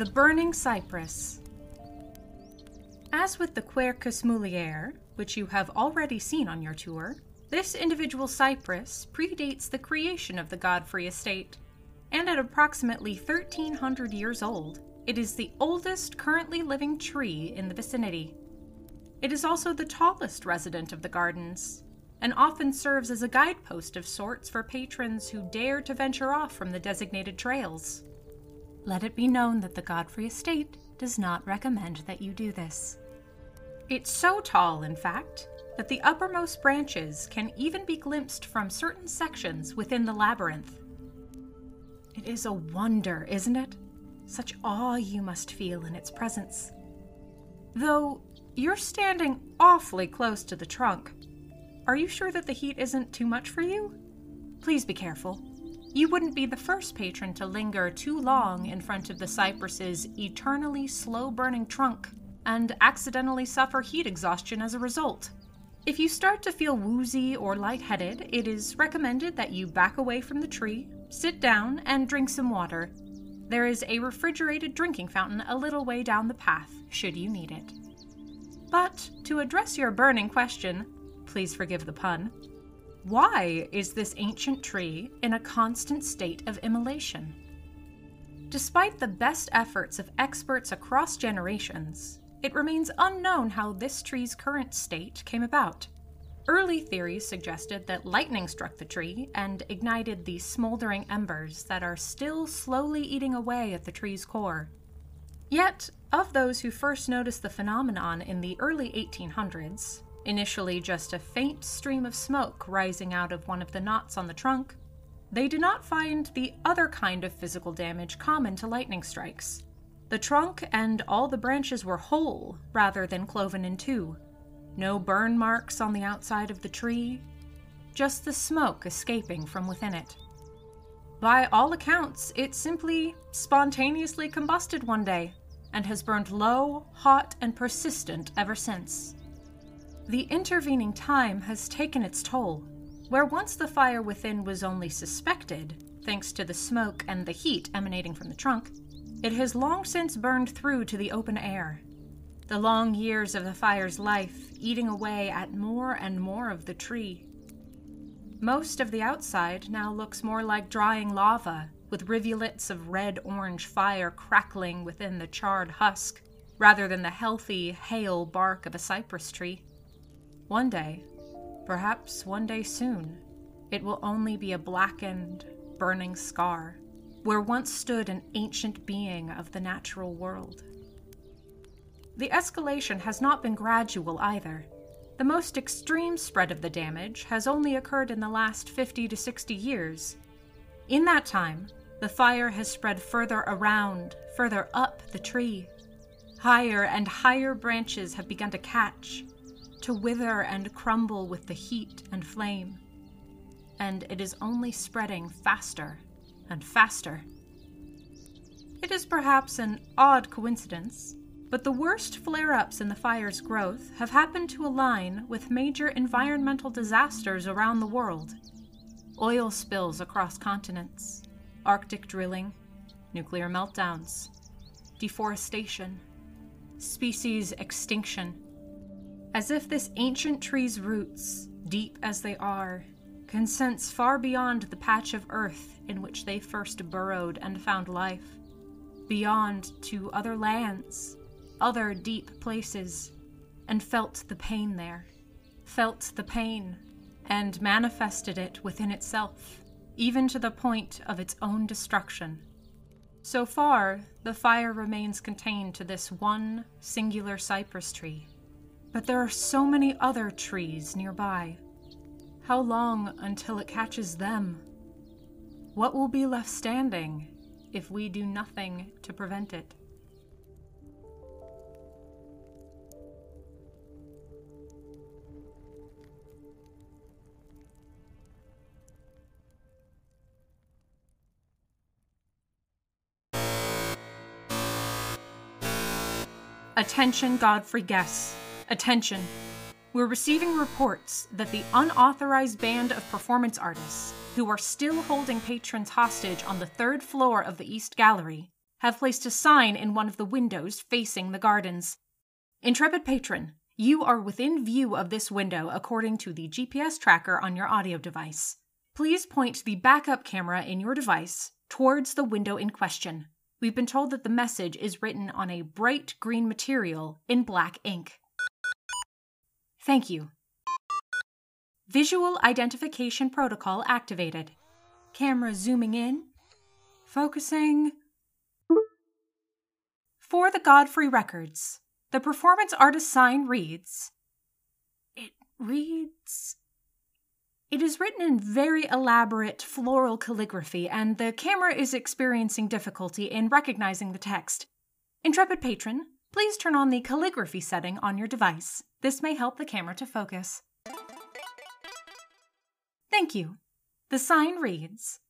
The Burning Cypress. As with the Quercus mulier, which you have already seen on your tour, this individual cypress predates the creation of the Godfrey estate, and at approximately 1300 years old, it is the oldest currently living tree in the vicinity. It is also the tallest resident of the gardens, and often serves as a guidepost of sorts for patrons who dare to venture off from the designated trails. Let it be known that the Godfrey Estate does not recommend that you do this. It's so tall, in fact, that the uppermost branches can even be glimpsed from certain sections within the labyrinth. It is a wonder, isn't it? Such awe you must feel in its presence. Though you're standing awfully close to the trunk, are you sure that the heat isn't too much for you? Please be careful. You wouldn't be the first patron to linger too long in front of the cypress's eternally slow burning trunk and accidentally suffer heat exhaustion as a result. If you start to feel woozy or lightheaded, it is recommended that you back away from the tree, sit down, and drink some water. There is a refrigerated drinking fountain a little way down the path, should you need it. But to address your burning question, please forgive the pun, why is this ancient tree in a constant state of immolation? Despite the best efforts of experts across generations, it remains unknown how this tree's current state came about. Early theories suggested that lightning struck the tree and ignited the smoldering embers that are still slowly eating away at the tree's core. Yet, of those who first noticed the phenomenon in the early 1800s, initially just a faint stream of smoke rising out of one of the knots on the trunk, they did not find the other kind of physical damage common to lightning strikes. The trunk and all the branches were whole rather than cloven in two. No burn marks on the outside of the tree, just the smoke escaping from within it. By all accounts, it simply spontaneously combusted one day and has burned low, hot, and persistent ever since. The intervening time has taken its toll. Where once the fire within was only suspected, thanks to the smoke and the heat emanating from the trunk, it has long since burned through to the open air. The long years of the fire's life eating away at more and more of the tree. Most of the outside now looks more like drying lava, with rivulets of red orange fire crackling within the charred husk, rather than the healthy, hale bark of a cypress tree. One day, perhaps one day soon, it will only be a blackened, burning scar where once stood an ancient being of the natural world. The escalation has not been gradual either. The most extreme spread of the damage has only occurred in the last 50 to 60 years. In that time, the fire has spread further around, further up the tree. Higher and higher branches have begun to catch, to wither and crumble with the heat and flame. And it is only spreading faster and faster. It is perhaps an odd coincidence, but the worst flare ups in the fire's growth have happened to align with major environmental disasters around the world oil spills across continents, Arctic drilling, nuclear meltdowns, deforestation, species extinction as if this ancient tree's roots, deep as they are, can sense far beyond the patch of earth in which they first burrowed and found life, beyond to other lands, other deep places, and felt the pain there, felt the pain, and manifested it within itself, even to the point of its own destruction. So far, the fire remains contained to this one singular cypress tree but there are so many other trees nearby. How long until it catches them? What will be left standing if we do nothing to prevent it? Attention, Godfrey guests. Attention! We're receiving reports that the unauthorized band of performance artists, who are still holding patrons hostage on the third floor of the East Gallery, have placed a sign in one of the windows facing the gardens. Intrepid patron, you are within view of this window according to the GPS tracker on your audio device. Please point the backup camera in your device towards the window in question. We've been told that the message is written on a bright green material in black ink. Thank you. Visual identification protocol activated. Camera zooming in. Focusing. For the Godfrey records, the performance artist sign reads. It reads. It is written in very elaborate floral calligraphy, and the camera is experiencing difficulty in recognizing the text. Intrepid patron, please turn on the calligraphy setting on your device. This may help the camera to focus. Thank you. The sign reads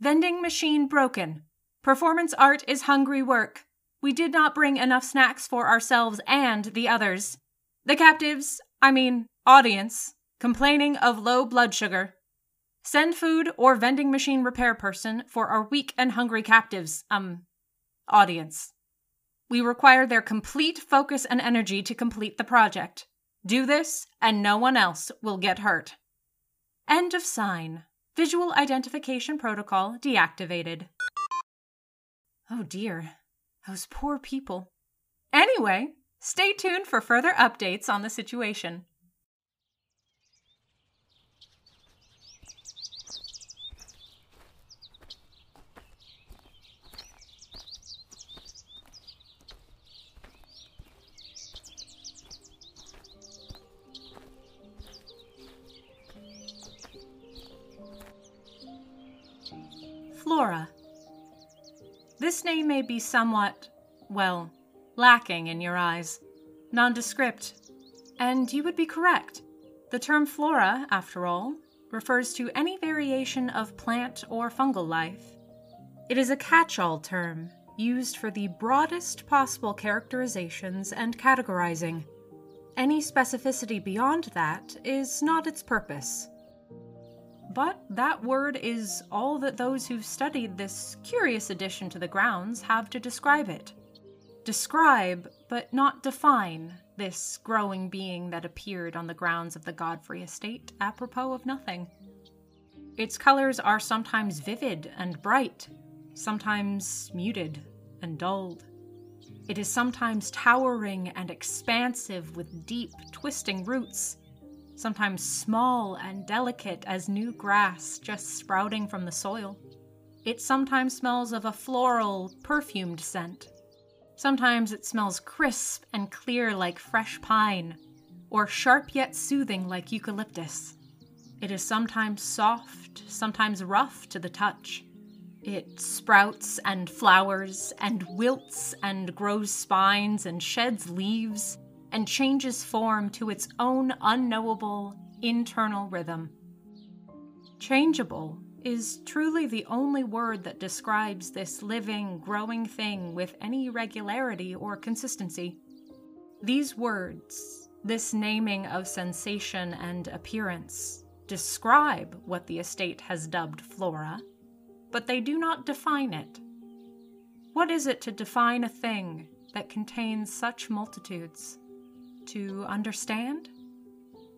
Vending machine broken. Performance art is hungry work. We did not bring enough snacks for ourselves and the others. The captives, I mean, audience, complaining of low blood sugar. Send food or vending machine repair person for our weak and hungry captives, um, audience. We require their complete focus and energy to complete the project. Do this, and no one else will get hurt. End of sign. Visual identification protocol deactivated. Oh dear, those poor people. Anyway, stay tuned for further updates on the situation. Flora. This name may be somewhat, well, lacking in your eyes, nondescript, and you would be correct. The term flora, after all, refers to any variation of plant or fungal life. It is a catch all term used for the broadest possible characterizations and categorizing. Any specificity beyond that is not its purpose. But that word is all that those who've studied this curious addition to the grounds have to describe it. Describe, but not define, this growing being that appeared on the grounds of the Godfrey estate apropos of nothing. Its colors are sometimes vivid and bright, sometimes muted and dulled. It is sometimes towering and expansive with deep, twisting roots sometimes small and delicate as new grass just sprouting from the soil. It sometimes smells of a floral, perfumed scent. Sometimes it smells crisp and clear like fresh pine, or sharp yet soothing like eucalyptus. It is sometimes soft, sometimes rough to the touch. It sprouts and flowers and wilts and grows spines and sheds leaves and changes form to its own unknowable internal rhythm. Changeable is truly the only word that describes this living, growing thing with any regularity or consistency. These words, this naming of sensation and appearance, describe what the estate has dubbed flora, but they do not define it. What is it to define a thing that contains such multitudes? To understand?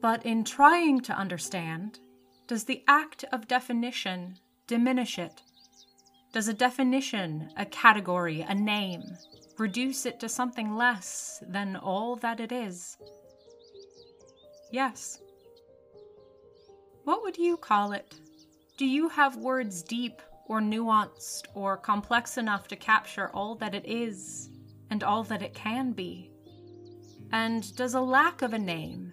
But in trying to understand, does the act of definition diminish it? Does a definition, a category, a name, reduce it to something less than all that it is? Yes. What would you call it? Do you have words deep or nuanced or complex enough to capture all that it is and all that it can be? And does a lack of a name,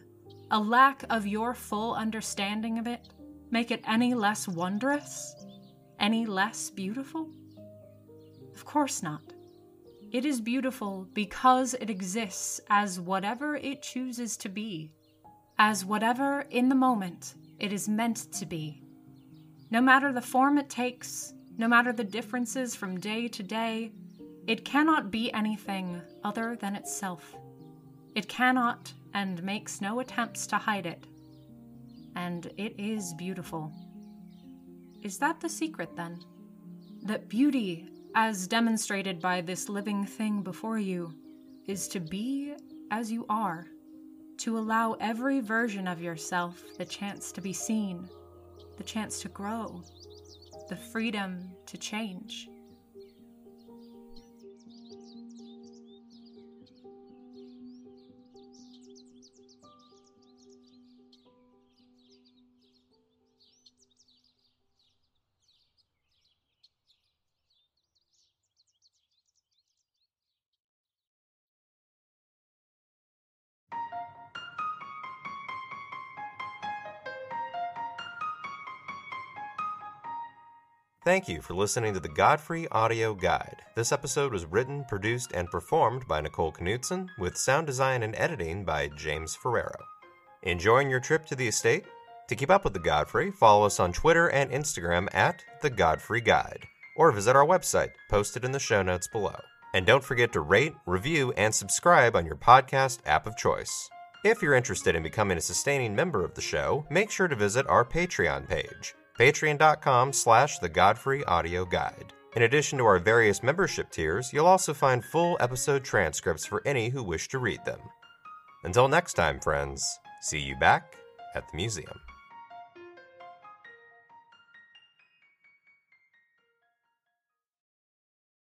a lack of your full understanding of it, make it any less wondrous? Any less beautiful? Of course not. It is beautiful because it exists as whatever it chooses to be, as whatever in the moment it is meant to be. No matter the form it takes, no matter the differences from day to day, it cannot be anything other than itself. It cannot and makes no attempts to hide it. And it is beautiful. Is that the secret then? That beauty as demonstrated by this living thing before you, is to be as you are, to allow every version of yourself the chance to be seen, the chance to grow, the freedom to change. Thank you for listening to the Godfrey Audio Guide. This episode was written, produced, and performed by Nicole Knudsen, with sound design and editing by James Ferrero. Enjoying your trip to the estate? To keep up with the Godfrey, follow us on Twitter and Instagram at The Godfrey Guide, or visit our website, posted in the show notes below. And don't forget to rate, review, and subscribe on your podcast app of choice. If you're interested in becoming a sustaining member of the show, make sure to visit our Patreon page patreon.com slash the Godfrey Audio Guide. In addition to our various membership tiers, you'll also find full episode transcripts for any who wish to read them. Until next time, friends, see you back at the museum.